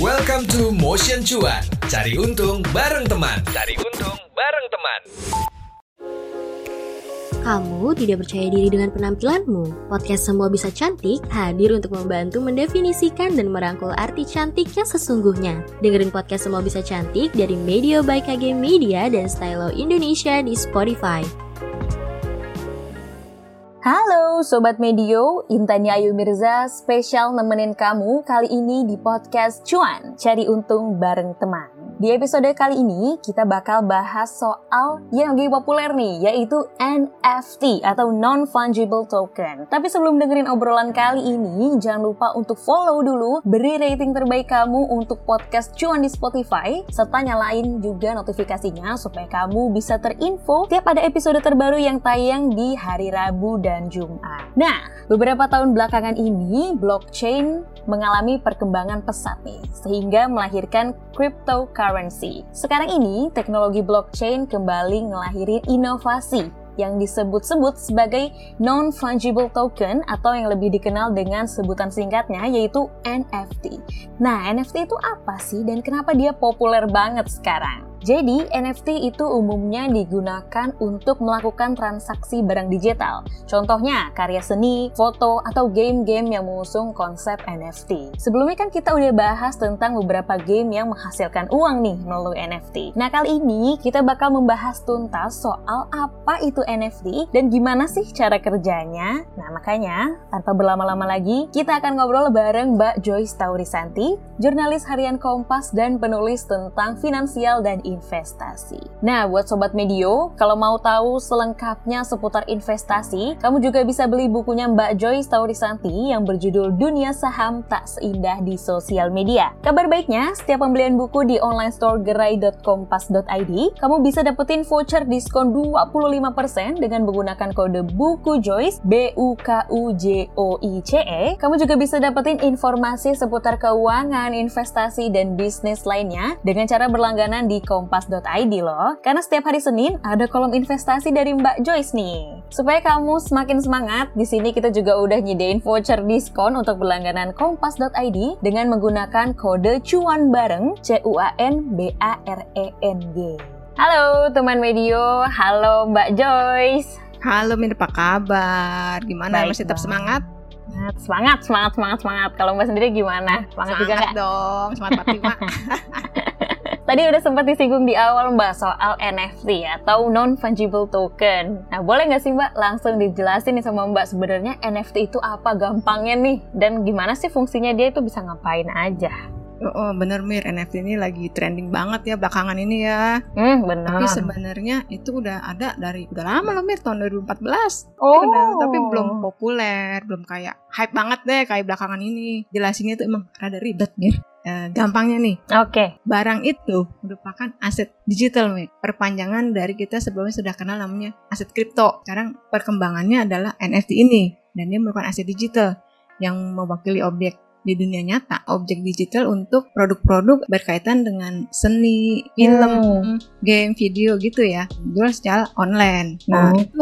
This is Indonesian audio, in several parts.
Welcome to Motion Cuan. Cari untung bareng teman. Cari untung bareng teman. Kamu tidak percaya diri dengan penampilanmu? Podcast Semua Bisa Cantik hadir untuk membantu mendefinisikan dan merangkul arti cantik yang sesungguhnya. Dengerin podcast Semua Bisa Cantik dari Media by KG Media dan Stylo Indonesia di Spotify. Halo Sobat Medio, Intan Ayu Mirza spesial nemenin kamu kali ini di podcast Cuan, cari untung bareng teman. Di episode kali ini kita bakal bahas soal yang lagi populer nih, yaitu NFT atau Non-Fungible Token. Tapi sebelum dengerin obrolan kali ini, jangan lupa untuk follow dulu, beri rating terbaik kamu untuk podcast Cuan di Spotify, serta nyalain juga notifikasinya supaya kamu bisa terinfo tiap ada episode terbaru yang tayang di hari Rabu dan Jumat. Nah, beberapa tahun belakangan ini, blockchain mengalami perkembangan pesat nih, sehingga melahirkan cryptocurrency. Sekarang ini, teknologi blockchain kembali ngelahirin inovasi yang disebut-sebut sebagai non-fungible token atau yang lebih dikenal dengan sebutan singkatnya yaitu NFT. Nah, NFT itu apa sih dan kenapa dia populer banget sekarang? Jadi, NFT itu umumnya digunakan untuk melakukan transaksi barang digital. Contohnya, karya seni, foto, atau game-game yang mengusung konsep NFT. Sebelumnya kan kita udah bahas tentang beberapa game yang menghasilkan uang nih melalui NFT. Nah, kali ini kita bakal membahas tuntas soal apa itu NFT dan gimana sih cara kerjanya. Nah, makanya tanpa berlama-lama lagi, kita akan ngobrol bareng Mbak Joyce Taurisanti, jurnalis harian Kompas dan penulis tentang finansial dan investasi. Nah, buat sobat medio, kalau mau tahu selengkapnya seputar investasi, kamu juga bisa beli bukunya Mbak Joyce Taurisanti yang berjudul Dunia Saham Tak Seindah di Sosial Media. Kabar baiknya, setiap pembelian buku di online store gerai.kompas.id, kamu bisa dapetin voucher diskon 25% dengan menggunakan kode buku Joyce B U K U J O I C E. Kamu juga bisa dapetin informasi seputar keuangan, investasi dan bisnis lainnya dengan cara berlangganan di Kompas kompas.id loh. Karena setiap hari Senin ada kolom investasi dari Mbak Joyce nih. Supaya kamu semakin semangat, di sini kita juga udah nyediain voucher diskon untuk berlangganan kompas.id dengan menggunakan kode cuan bareng C U A N B A R E N G. Halo teman medio, halo Mbak Joyce. Halo Mir, apa kabar? Gimana? Baik, Masih tetap semangat? Semangat, semangat, semangat, semangat. Kalau Mbak sendiri gimana? Semangat, juga nggak? dong, semangat Fatima. Tadi udah sempat disinggung di awal Mbak soal NFT atau non-fungible token. Nah boleh nggak sih Mbak langsung dijelasin nih sama Mbak sebenarnya NFT itu apa gampangnya nih dan gimana sih fungsinya dia itu bisa ngapain aja? Oh, oh, bener Mir, NFT ini lagi trending banget ya belakangan ini ya. Hmm benar. Tapi sebenarnya itu udah ada dari udah lama loh Mir, tahun 2014. oh. Udah, tapi belum populer, belum kayak hype banget deh kayak belakangan ini. Jelasinnya tuh emang rada ribet Mir. Eh, gampangnya nih, Oke. barang itu merupakan aset digital Mir. Perpanjangan dari kita sebelumnya sudah kenal namanya aset kripto. Sekarang perkembangannya adalah NFT ini dan dia merupakan aset digital yang mewakili objek di dunia nyata, objek digital untuk produk-produk berkaitan dengan seni, film, Hmm. game, video gitu ya, jual secara online. Nah, Oh. itu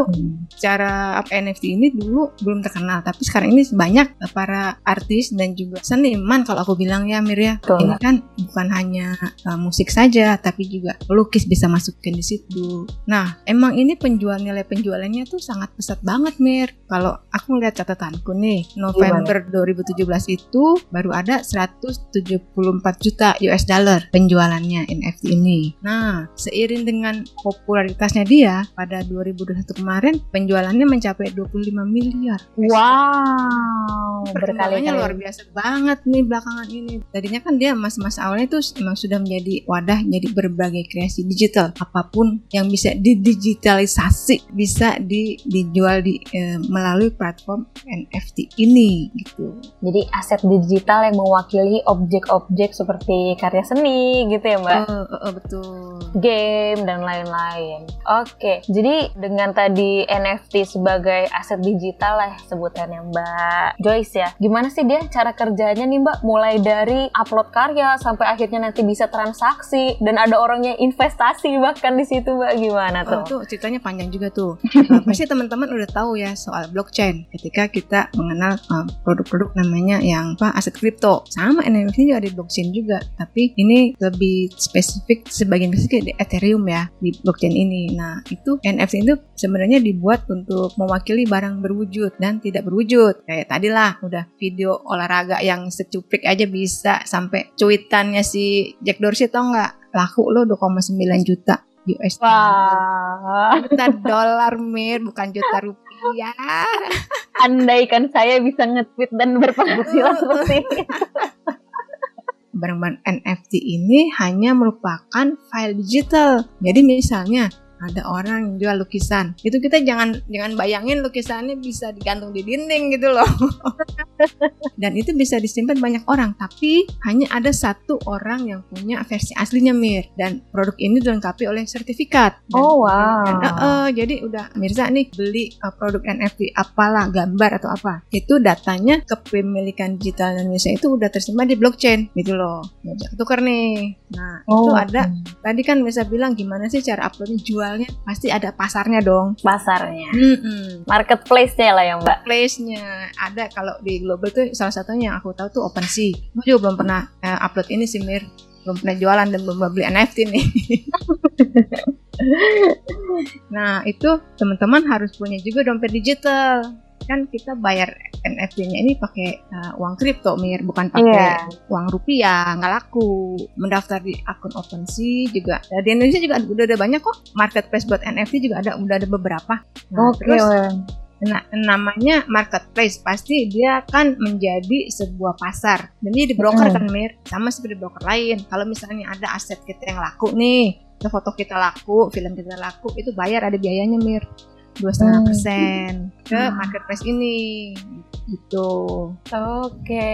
cara NFT ini dulu belum terkenal, tapi sekarang ini banyak para artis dan juga seniman kalau aku bilang ya Mir ya. Betul. Ini kan bukan hanya uh, musik saja, tapi juga pelukis bisa masukin di situ. Nah, emang ini penjual nilai penjualannya tuh sangat pesat banget Mir. Kalau aku lihat catatanku nih, November 2017 itu baru ada 174 juta US dollar penjualannya NFT ini. Nah, seiring dengan popularitasnya dia pada 2021 kemarin penjualannya mencapai 25 miliar. Wow. Perkembangannya luar Berkali-kali. biasa banget nih belakangan ini. Tadinya kan dia masa-masa awalnya itu emang sudah menjadi wadah jadi berbagai kreasi digital. Apa pun yang bisa didigitalisasi bisa di, dijual di eh, melalui platform NFT ini gitu. Jadi aset digital yang mewakili objek-objek seperti karya seni gitu ya Mbak. Oh, oh, betul. game dan lain-lain. Oke, jadi dengan tadi NFT sebagai aset digital lah sebutannya Mbak Joyce ya. Gimana sih dia cara kerjanya nih Mbak? Mulai dari upload karya sampai akhirnya nanti bisa transaksi dan ada orangnya investasi bahkan di situ Mbak gimana Oh, tuh? tuh ceritanya panjang juga tuh. Pasti teman-teman udah tahu ya soal blockchain. Ketika kita mengenal uh, produk-produk namanya yang apa aset kripto. Sama NFT juga ada di blockchain juga, tapi ini lebih spesifik sebagian besar di Ethereum ya di blockchain ini. Nah, itu NFT itu sebenarnya dibuat untuk mewakili barang berwujud dan tidak berwujud. Kayak tadi lah, udah video olahraga yang secuplik aja bisa sampai cuitannya si Jack Dorsey tau nggak? Laku lo 2,9 juta US Wah, juta dolar mir bukan juta rupiah andaikan saya bisa nge-tweet dan berpenghasilan seperti itu. barang-barang NFT ini hanya merupakan file digital jadi misalnya ada orang yang jual lukisan itu kita jangan jangan bayangin lukisannya bisa digantung di dinding gitu loh dan itu bisa disimpan banyak orang tapi hanya ada satu orang yang punya versi aslinya Mir dan produk ini dilengkapi oleh sertifikat Dan- Oh wow. dan, eh, eh, jadi udah Mirza nih beli uh, produk NFT apalah gambar atau apa itu datanya kepemilikan digital Indonesia itu udah tersimpan di blockchain gitu loh tukar nih nah itu Oh, ada tadi kan bisa bilang gimana sih cara uploadnya jualnya pasti ada pasarnya dong pasarnya. Mm-mm. Marketplace-nya lah ya, Mbak. place-nya ada kalau di global tuh salah satunya yang aku tahu tuh OpenSea aku juga belum pernah eh, upload ini sih Mir belum pernah jualan dan belum beli NFT nih nah itu teman-teman harus punya juga dompet digital kan kita bayar NFT-nya ini pakai uh, uang kripto mir bukan pakai Iya. uang rupiah nggak laku mendaftar di akun OpenSea juga Nah, di Indonesia juga udah ada banyak kok marketplace buat NFT juga ada udah ada beberapa nah, Oke, terus Wen. Nah, namanya marketplace pasti dia akan menjadi sebuah pasar. Dan dia di broker Mm. kan Mir, sama seperti broker lain. Kalau misalnya ada aset kita yang laku nih, foto kita laku, film kita laku, itu bayar ada biayanya Mir, dua setengah Mm. persen ke Mm. marketplace ini, gitu. Oke.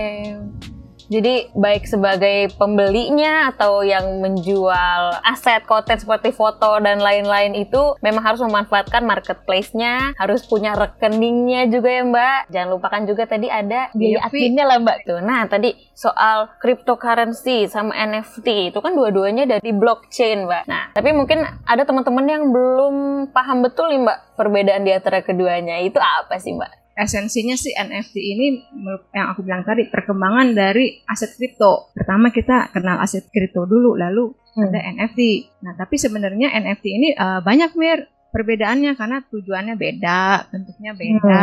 Jadi baik sebagai pembelinya atau yang menjual aset konten seperti foto dan lain-lain itu memang harus memanfaatkan marketplace-nya, harus punya rekeningnya juga ya Mbak. Jangan lupakan juga tadi ada biaya Iya, adminnya lah Mbak tuh. Nah tadi soal cryptocurrency sama NFT itu kan dua-duanya dari blockchain Mbak. Nah tapi mungkin ada teman-teman yang belum paham betul nih Mbak perbedaan di antara keduanya. Itu apa sih Mbak? Esensinya sih NFT ini yang aku bilang tadi perkembangan dari aset kripto. Pertama kita kenal aset kripto dulu, lalu Hmm. ada NFT. Nah, tapi sebenarnya NFT ini eh, banyak mir perbedaannya karena tujuannya beda, bentuknya beda,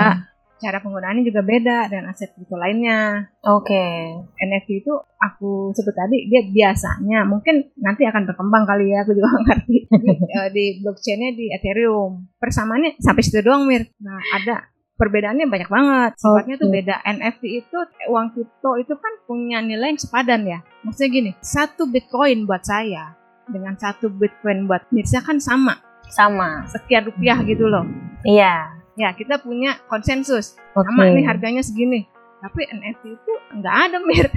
cara penggunaannya juga beda dan aset kripto lainnya. Oke. NFT itu aku sebut tadi dia biasanya mungkin nanti akan berkembang kali ya, aku juga ngerti. Jadi, eh, di blockchainnya di Ethereum. Persamaannya sampai situ doang mir. Nah, ada perbedaannya banyak banget. Sifatnya tuh Oke. beda. NFT itu uang kripto itu kan punya nilai yang sepadan ya. Maksudnya gini, satu Bitcoin buat saya dengan satu Bitcoin buat Mirsa kan sama, Sama. sekian rupiah gitu loh. Iya. Ya, kita punya konsensus. Oke. Sama nih harganya segini. Tapi NFT itu nggak ada mir.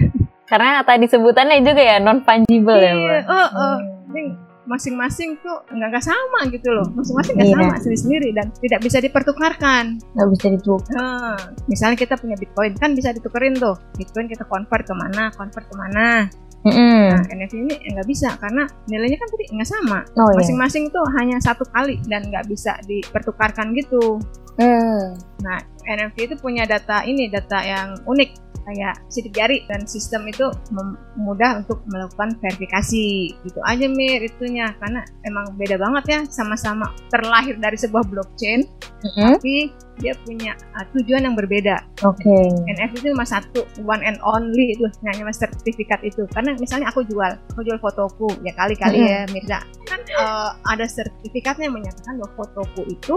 Karena tadi sebutannya juga ya non fungible ya, Iya, Mbak. oh, oh. Hmm. Masing-masing tuh nggak nggak sama gitu loh. Masing-masing nggak Iya. sama sendiri-sendiri dan tidak bisa dipertukarkan. Nggak bisa ditukar. Nah, misalnya kita punya Bitcoin kan bisa ditukerin tuh. Bitcoin kita convert ke mana, convert ke mana. Nah, NFT ini nggak bisa karena nilainya kan tadi nggak sama. Oh iya. Masing-masing tuh hanya satu kali dan nggak bisa dipertukarkan gitu. Hmm. Nah, NFT itu punya data ini, data yang unik kayak sidik jari dan sistem itu mudah untuk melakukan verifikasi gitu aja mir itunya karena emang beda banget ya sama-sama terlahir dari sebuah blockchain Hmm? tapi dia punya uh, tujuan yang berbeda Oke. NFT itu cuma satu one and only itu hanya mas sertifikat itu karena misalnya aku jual aku jual fotoku ya kali-kali Mm-mm. ya Mirza uh, ada sertifikatnya yang menyatakan bahwa fotoku itu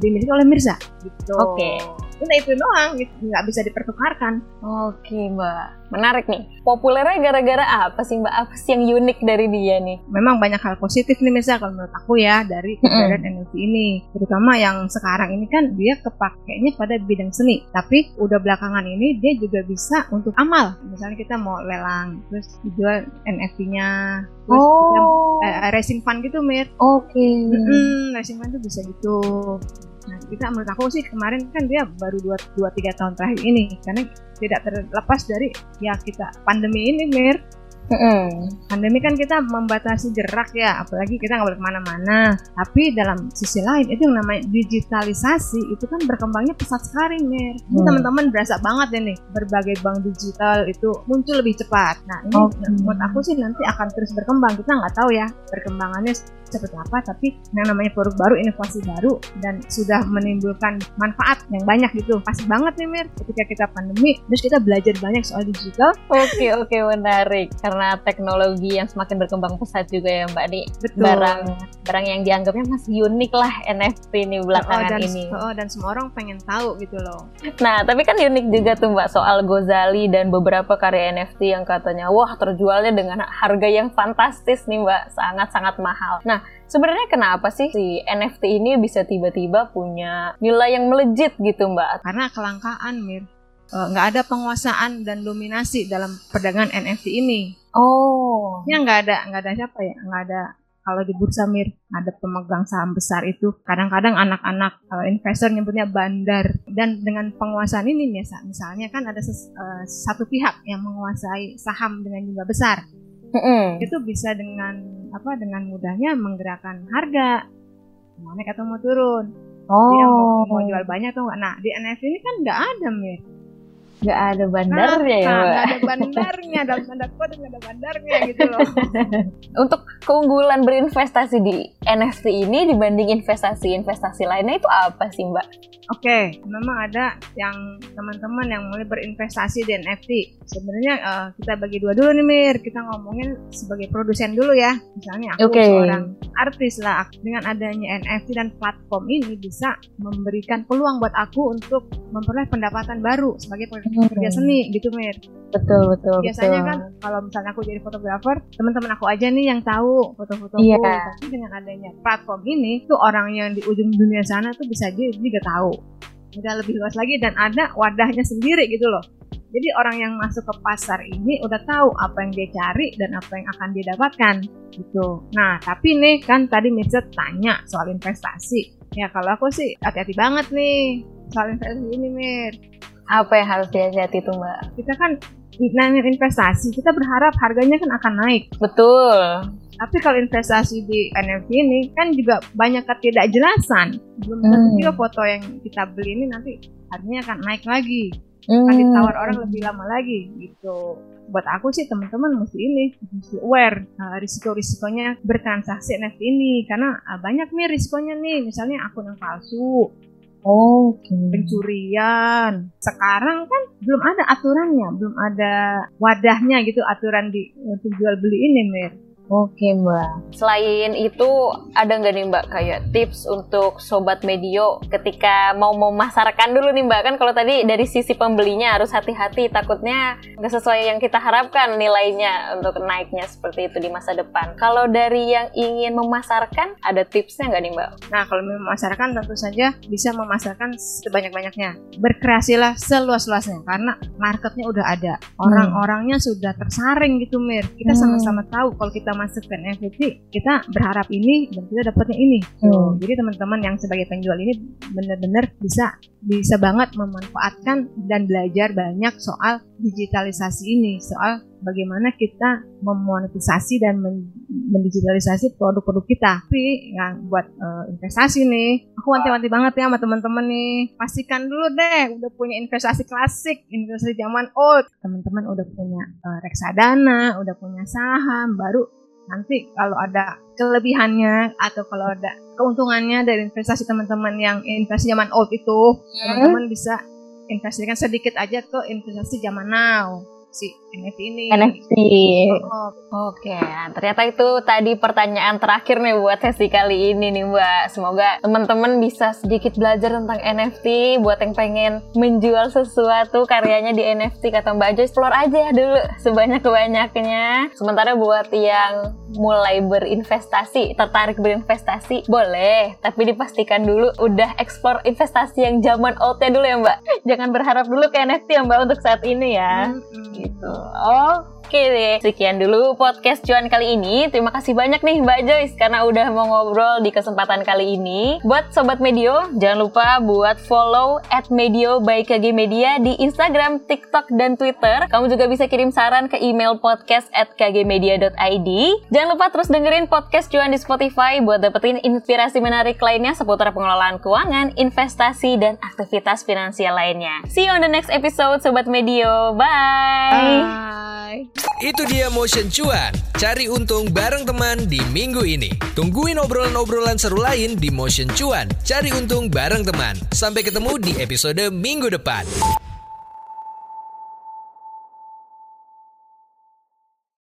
dimiliki oleh Mirza gitu Oke. udah itu doang gitu. nggak bisa dipertukarkan Oke, Mbak. Menarik nih. Populernya gara-gara apa sih, Mbak? Apa sih yang unik dari dia nih? memang banyak hal positif nih Mirza kalau menurut aku ya dari keberadaan NFT ini terutama yang sekarang ini kan dia kepakainya pada bidang seni tapi udah belakangan ini dia juga bisa untuk amal misalnya kita mau lelang terus dijual NFT-nya terus Oh. Eh, racing fund gitu mir. Oke. Mm-mm, racing fund tuh bisa gitu. Nah kita menurut aku sih kemarin kan dia baru 2 dua tiga tahun terakhir ini karena tidak terlepas dari ya kita pandemi ini mir Mm-mm. Pandemi kan kita membatasi gerak ya, apalagi kita nggak boleh ke mana-mana. Tapi dalam sisi lain itu yang namanya digitalisasi itu kan berkembangnya pesat sekali nih. Ini Hmm. teman-teman berasa banget ya nih, berbagai bank digital itu muncul lebih cepat. Nah ini Oke. menurut aku sih nanti akan terus berkembang. Kita nggak tahu ya perkembangannya seperti apa, tapi yang namanya produk baru, inovasi baru, dan sudah menimbulkan manfaat yang banyak gitu. Pas banget nih Mir, ketika kita pandemi, terus kita belajar banyak soal digital, Oke oke menarik karena teknologi yang semakin berkembang pesat juga ya Mbak nih betul. barang barang yang dianggapnya masih unik lah NFT nih belakangan Oh, dan, ini. oh, dan semua orang pengen tahu gitu loh. Nah tapi kan unik juga tuh Mbak soal Gozali dan beberapa karya NFT yang katanya wah terjualnya dengan harga yang fantastis nih Mbak sangat sangat mahal. Nah sebenarnya kenapa sih si NFT ini bisa tiba-tiba punya nilai yang melejit gitu Mbak? Karena kelangkaan Mir. Eh, nggak ada penguasaan dan dominasi dalam perdagangan NFT ini. Oh. Ya nggak ada, nggak ada siapa ya, nggak ada. Kalau di bursa Mir, ada pemegang saham besar itu. Kadang-kadang anak-anak eh, investor nyebutnya bandar. Dan dengan penguasaan ini misal- misalnya kan ada ses- eh, satu pihak yang menguasai saham dengan jumlah besar. Mm-mm. Itu bisa dengan apa? Dengan mudahnya menggerakkan harga. Mau naik atau mau turun. Oh. Dia mau, mau jual banyak atau enggak. Nah, di NFT ini kan nggak ada Mir. Nggak ada bandarnya ya Nah, Mbak? nggak ada bandarnya dalam tanda kutip nggak ada bandarnya gitu loh. Untuk keunggulan berinvestasi di NFT ini dibanding investasi-investasi lainnya itu apa sih Mbak? Oke, memang ada yang teman-teman yang mulai berinvestasi di NFT. Sebenarnya eh, kita bagi dua dulu nih Mir. Kita ngomongin sebagai produsen dulu ya. Misalnya aku Oke. seorang artis lah. Dengan adanya NFT dan platform ini bisa memberikan peluang buat aku untuk memperoleh pendapatan baru sebagai pekerja seni gitu Mir. Betul betul biasanya kan kalau misalnya aku jadi fotografer teman-teman aku aja nih yang tahu foto-fotoku. Iya. tapi dengan adanya platform ini tuh orang yang di ujung dunia sana tuh bisa dia juga tahu. Udah lebih luas lagi dan ada wadahnya sendiri gitu loh. Jadi orang yang masuk ke pasar ini udah tahu apa yang dia cari dan apa yang akan dia dapatkan gitu. Nah tapi nih kan tadi Mirza tanya soal investasi. Ya kalau aku sih hati-hati banget nih soal investasi ini Mir Apa yang harus dihati tuh Mbak? kita kan namanya investasi kita berharap harganya kan akan naik Betul. tapi kalau investasi di NFT ini kan juga banyak ketidakjelasan belum tentu Hmm. juga foto yang kita beli ini nanti harganya akan naik lagi akan Hmm. ditawar orang lebih lama lagi gitu buat aku sih teman-teman mesti ini mesti aware uh, risiko-risikonya bertransaksi NFT ini karena uh, banyak nih risikonya nih misalnya akun yang palsu Oke. pencurian. Sekarang kan belum ada aturannya, belum ada wadahnya gitu aturan di untuk jual beli ini, Mir. Oke Mbak. Selain itu ada nggak nih Mbak kayak tips untuk sobat medio ketika mau memasarkan dulu nih Mbak kan kalau tadi dari sisi pembelinya harus hati-hati takutnya nggak sesuai yang kita harapkan nilainya untuk naiknya seperti itu di masa depan. Kalau dari yang ingin memasarkan ada tipsnya nggak nih Mbak? Nah, kalau mau memasarkan tentu saja bisa memasarkan sebanyak-banyaknya. Berkreasilah seluas-luasnya karena marketnya udah ada. Orang-orangnya sudah tersaring gitu, Mir. Kita Hmm. sama-sama tahu kalau kita masuk ke NFT, kita berharap ini dan kita dapatnya ini. So, Hmm. Jadi teman-teman yang sebagai penjual ini benar-benar bisa bisa banget memanfaatkan dan belajar banyak soal digitalisasi ini, soal bagaimana kita memonetisasi dan men- mendigitalisasi produk-produk kita. Tapi yang buat eh, investasi nih, aku wanti-wanti banget ya sama teman-teman nih. Pastikan dulu deh udah punya investasi klasik, investasi zaman old. Teman-teman udah punya eh, reksadana, udah punya saham, baru nanti kalau ada kelebihannya atau kalau ada keuntungannya dari investasi teman-teman yang investasi zaman old itu, teman-teman bisa investasikan sedikit aja ke investasi zaman now si NFT ini. NFT. Oh, Oke, ternyata itu tadi pertanyaan terakhir nih buat sesi kali ini nih Mbak. Semoga teman-teman bisa sedikit belajar tentang NFT buat yang pengen menjual sesuatu karyanya di NFT kata Mbak Joyce, explore aja dulu sebanyak-banyaknya. Sementara buat yang mulai berinvestasi, tertarik berinvestasi, boleh, tapi dipastikan dulu udah explore investasi yang zaman oldnya dulu ya Mbak. Jangan berharap dulu ke NFT ya Mbak untuk saat ini ya mm-mm. gitu. Oke deh, sekian dulu podcast cuan kali ini. Terima kasih banyak nih Mbak Joyce karena udah mau ngobrol di kesempatan kali ini. Buat Sobat Medio, jangan lupa buat follow at Medio by KG Media di Instagram, TikTok, dan Twitter. Kamu juga bisa kirim saran ke email podcast at kgmedia.id. Jangan lupa terus dengerin podcast cuan di Spotify buat dapetin inspirasi menarik lainnya seputar pengelolaan keuangan, investasi, dan aktivitas finansial lainnya. See you on the next episode Sobat Medio. Bye! Bye. Itu dia Motion Cuan. Cari untung bareng teman di minggu ini. Tungguin obrolan-obrolan seru lain di Motion Cuan. Cari untung bareng teman. Sampai ketemu di episode minggu depan.